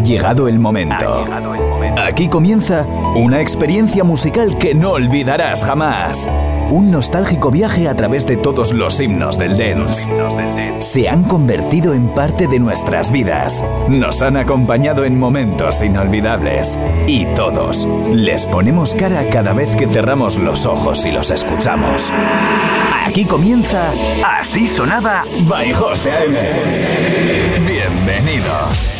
Ha llegado el momento. Aquí comienza una experiencia musical que no olvidarás jamás. Un nostálgico viaje a través de todos los himnos del dance. Se han convertido en parte de nuestras vidas. Nos han acompañado en momentos inolvidables. Y todos les ponemos cara cada vez que cerramos los ojos y los escuchamos. Aquí comienza Así sonaba by José Bienvenidos.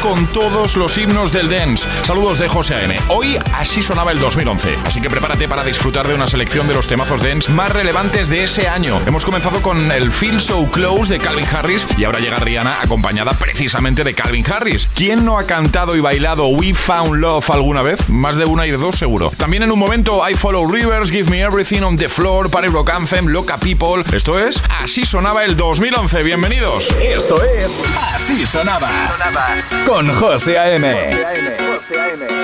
con todos los himnos del dance. Saludos de José A.M. Hoy así sonaba el 2011, así que prepárate para disfrutar de una selección de los temazos dance más relevantes de ese año. Hemos comenzado con el Feel So Close de Calvin Harris y ahora llega Rihanna acompañada precisamente de Calvin Harris. ¿Quién no ha cantado y bailado We Found Love alguna vez? Más de una y de dos seguro. También en un momento I Follow Rivers, Give Me Everything on the Floor, Party Rock Anthem, Loca People. Esto es Así sonaba el 2011. Bienvenidos. Esto es Así sonaba con José A.M. José José A.M.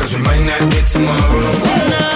Cause we might not get tomorrow.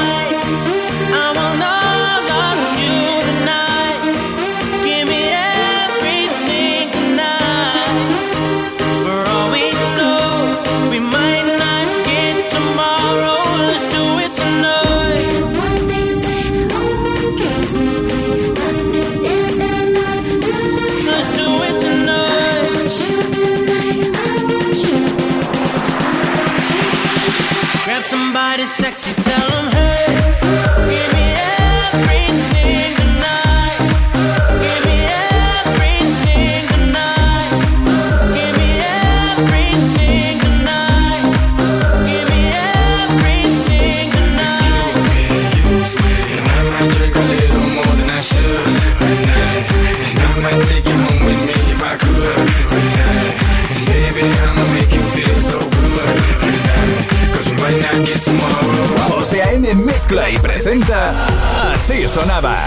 Así Sonaba.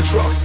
the truck.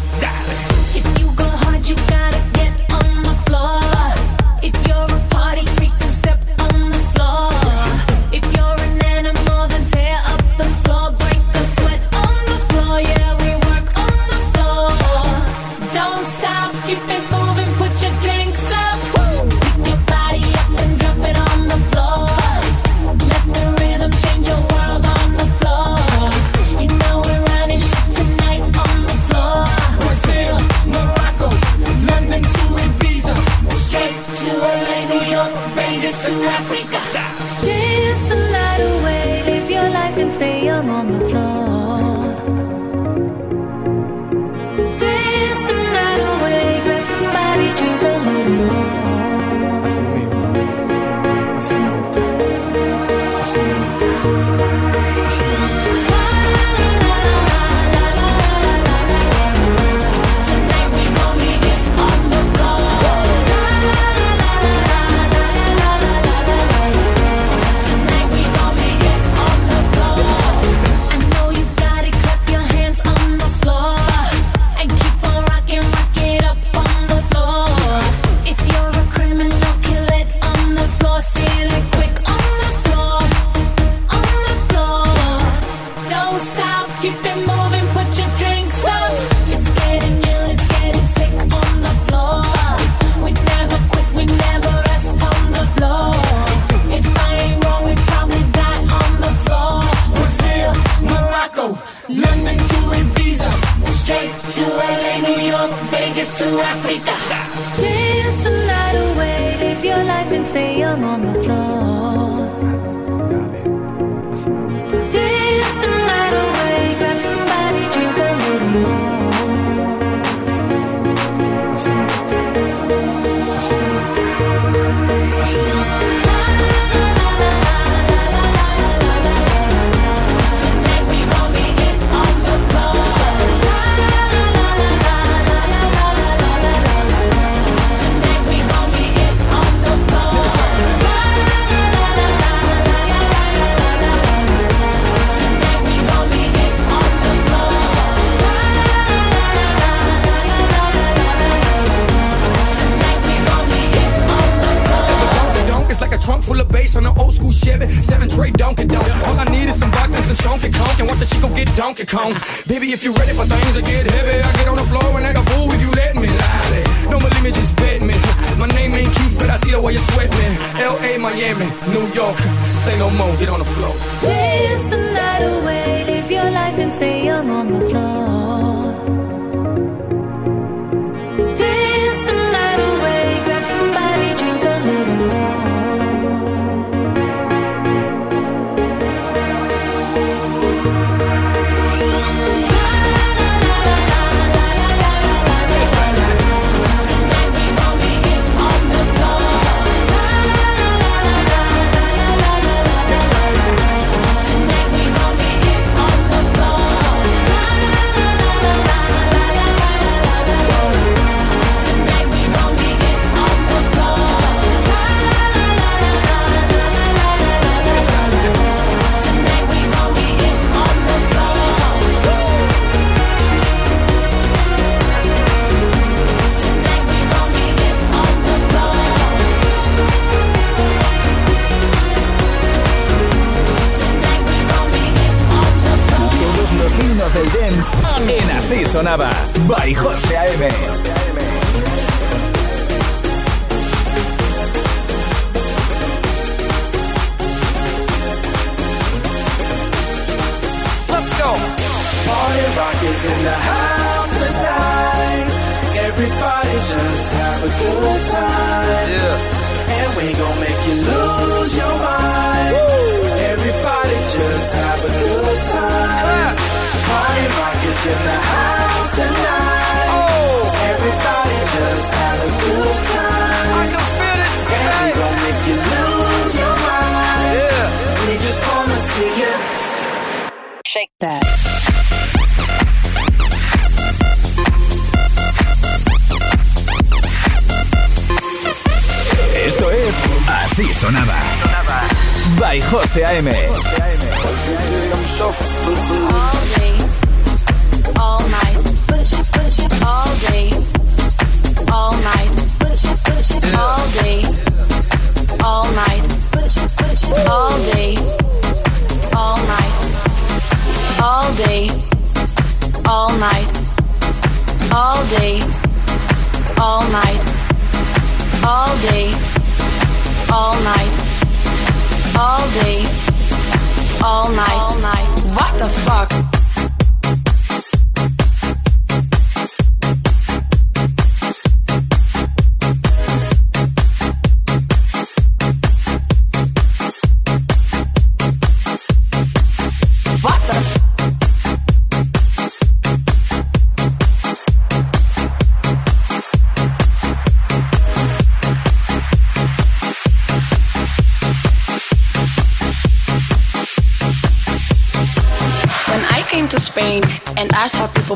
down on the floor. Donkey Kong. Baby, if you're ready for things to get heavy, I get on the floor and act a fool if you let me. Don't believe me? just bet me. My name ain't Keith, but I see the way you sweat me. L.A., Miami, New York, say no more, get on the floor. Dance the night away, live your life and stay young on the floor.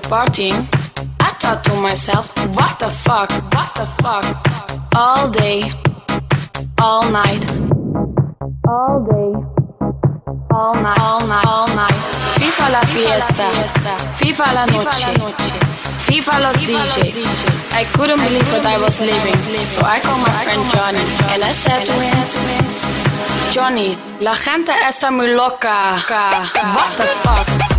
Partying, I thought to myself, what the fuck, what the fuck? All day, all night, all day, all night, all night, all night. FIFA la fiesta, FIFA la noche, FIFA los DJ. I couldn't believe what I was living, so I called my friend Johnny and I said to him, Johnny, la gente está muy loca. What the fuck?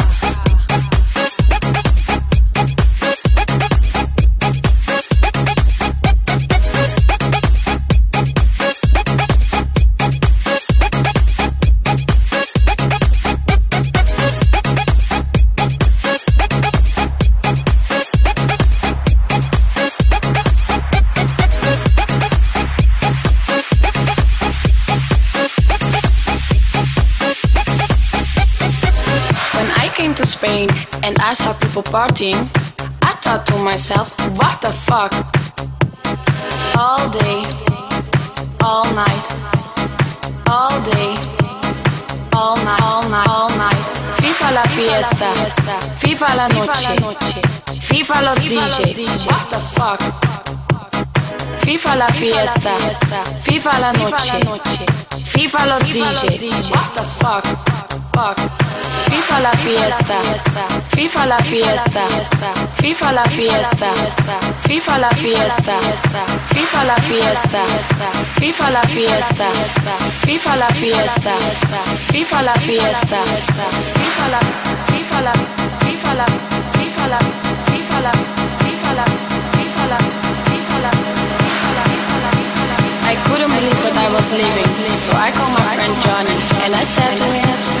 People partying, I thought to myself, what the fuck? All day, all night, all day, all night, all night, all night. FIFA la fiesta, FIFA la noche, FIFA los DJ. What the fuck? FIFA la fiesta, FIFA la noche, FIFA los DJ. What the fuck? Fuck. FIFA la fiesta, FIFA la fiesta, FIFA la fiesta, FIFA la fiesta, FIFA la fiesta, FIFA la fiesta, FIFA la fiesta, FIFA la fiesta, FIFA la, FIFA la, FIFA la, FIFA la, FIFA la, FIFA la, FIFA la, FIFA la, I couldn't believe what I was living, so I called my friend Johnny and I said to him.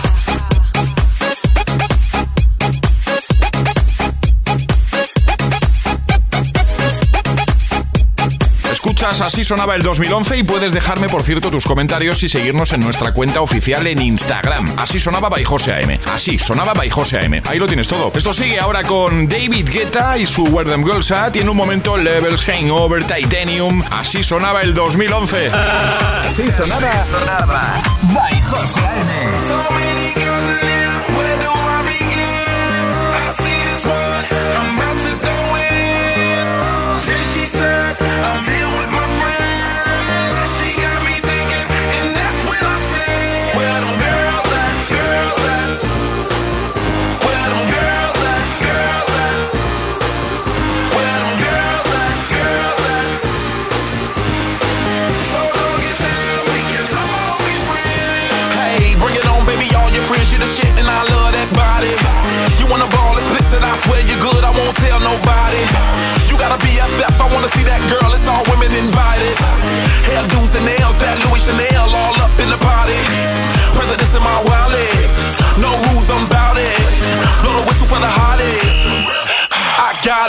Escuchas Así sonaba el 2011 y puedes dejarme, por cierto, tus comentarios y seguirnos en nuestra cuenta oficial en Instagram. Así sonaba by José AM. Así sonaba by José AM. Ahí lo tienes todo. Esto sigue ahora con David Guetta y su Where Them Girls At. Tiene un momento Levels Hangover Titanium. Así sonaba el 2011. Así sonaba. By José A.M.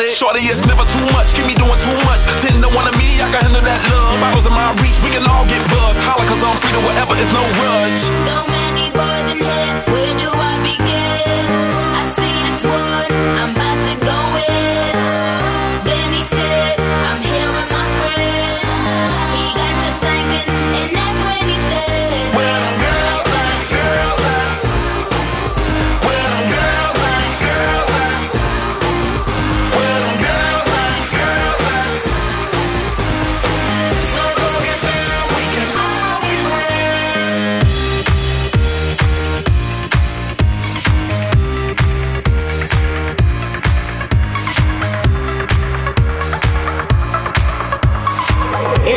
it. Shorty, it's never too much. Keep me doing too much. Ten to one of me, I can handle that love. Bottles in my reach, we can all get buzzed. Holla, cause I'm free to whatever, it's no rush. So many boys in here.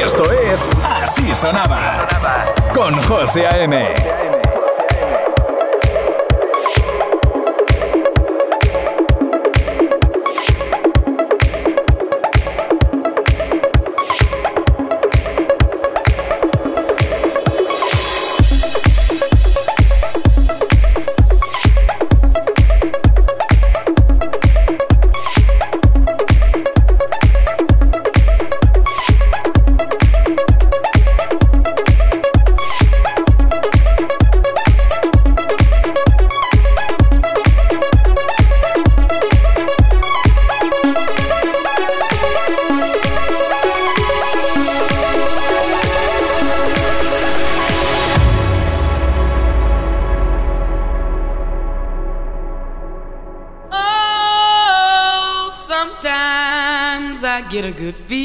Esto es Así Sonaba con José A.M. get a good feel.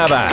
Nava.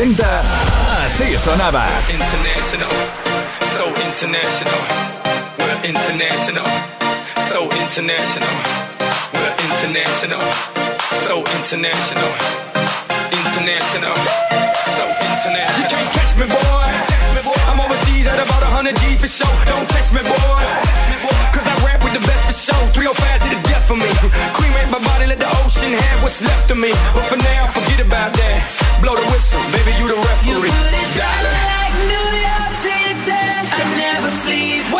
presenta Así sonaba. International, so international. We're international, so international. We're international, so international. International, so international. what's left of me. But for now, forget about that. Blow the whistle, baby, you the referee. You put it down like New York City, I never sleep.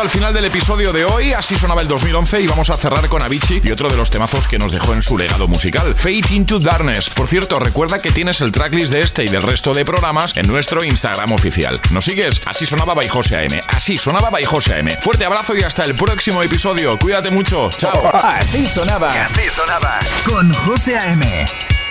al final del episodio de hoy. Así sonaba el 2011 y vamos a cerrar con Avicii y otro de los temazos que nos dejó en su legado musical, Fate into Darkness. Por cierto, recuerda que tienes el tracklist de este y del resto de programas en nuestro Instagram oficial. ¿Nos sigues? Así sonaba by José Así sonaba by José Fuerte abrazo y hasta el próximo episodio. Cuídate mucho. Chao. Así sonaba. Así sonaba. Con José AM.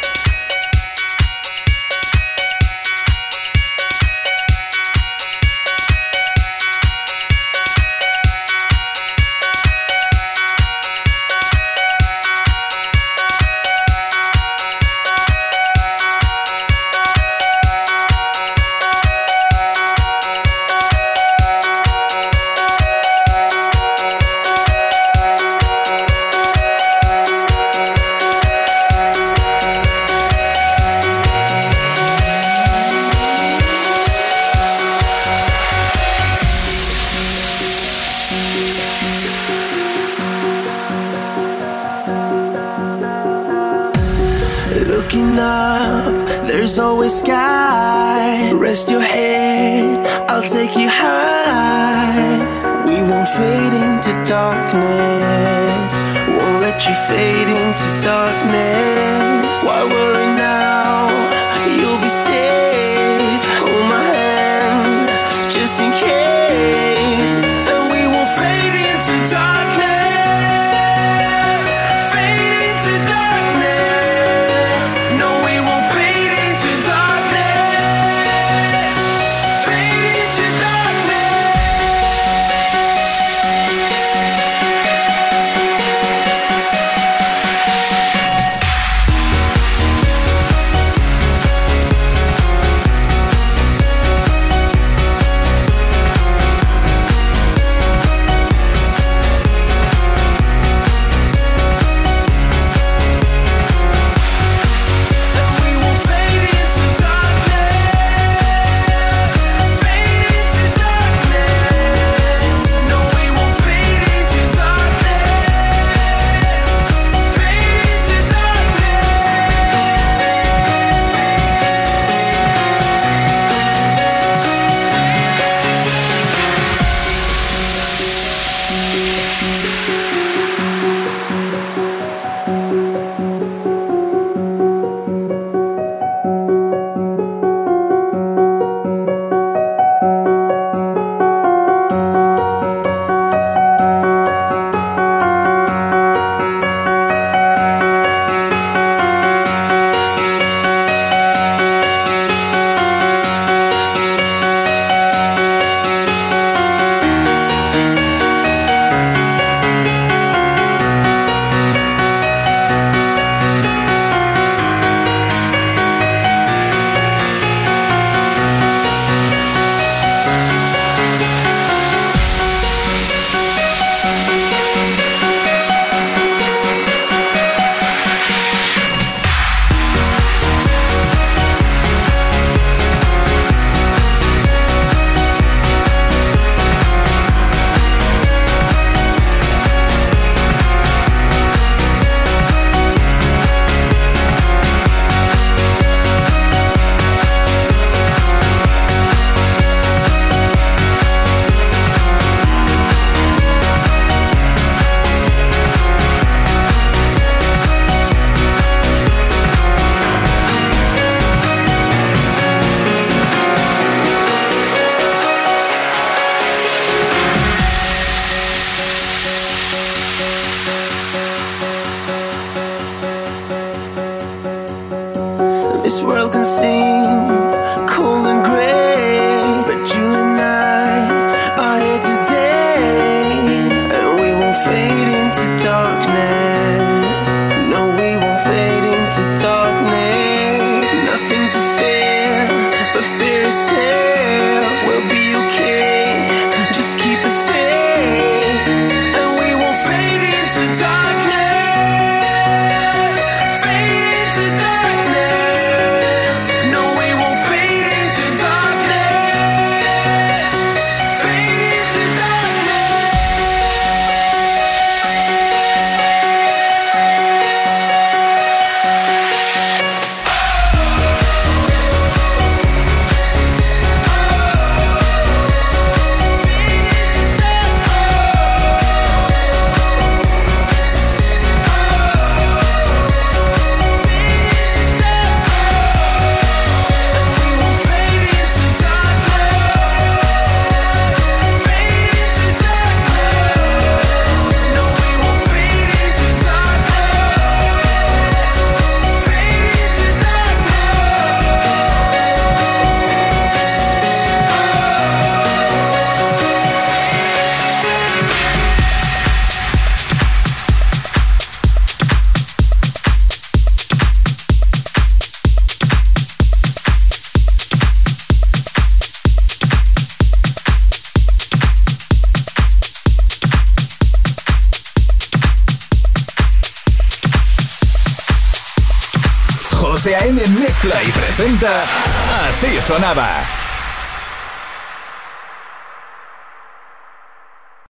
Sonaba.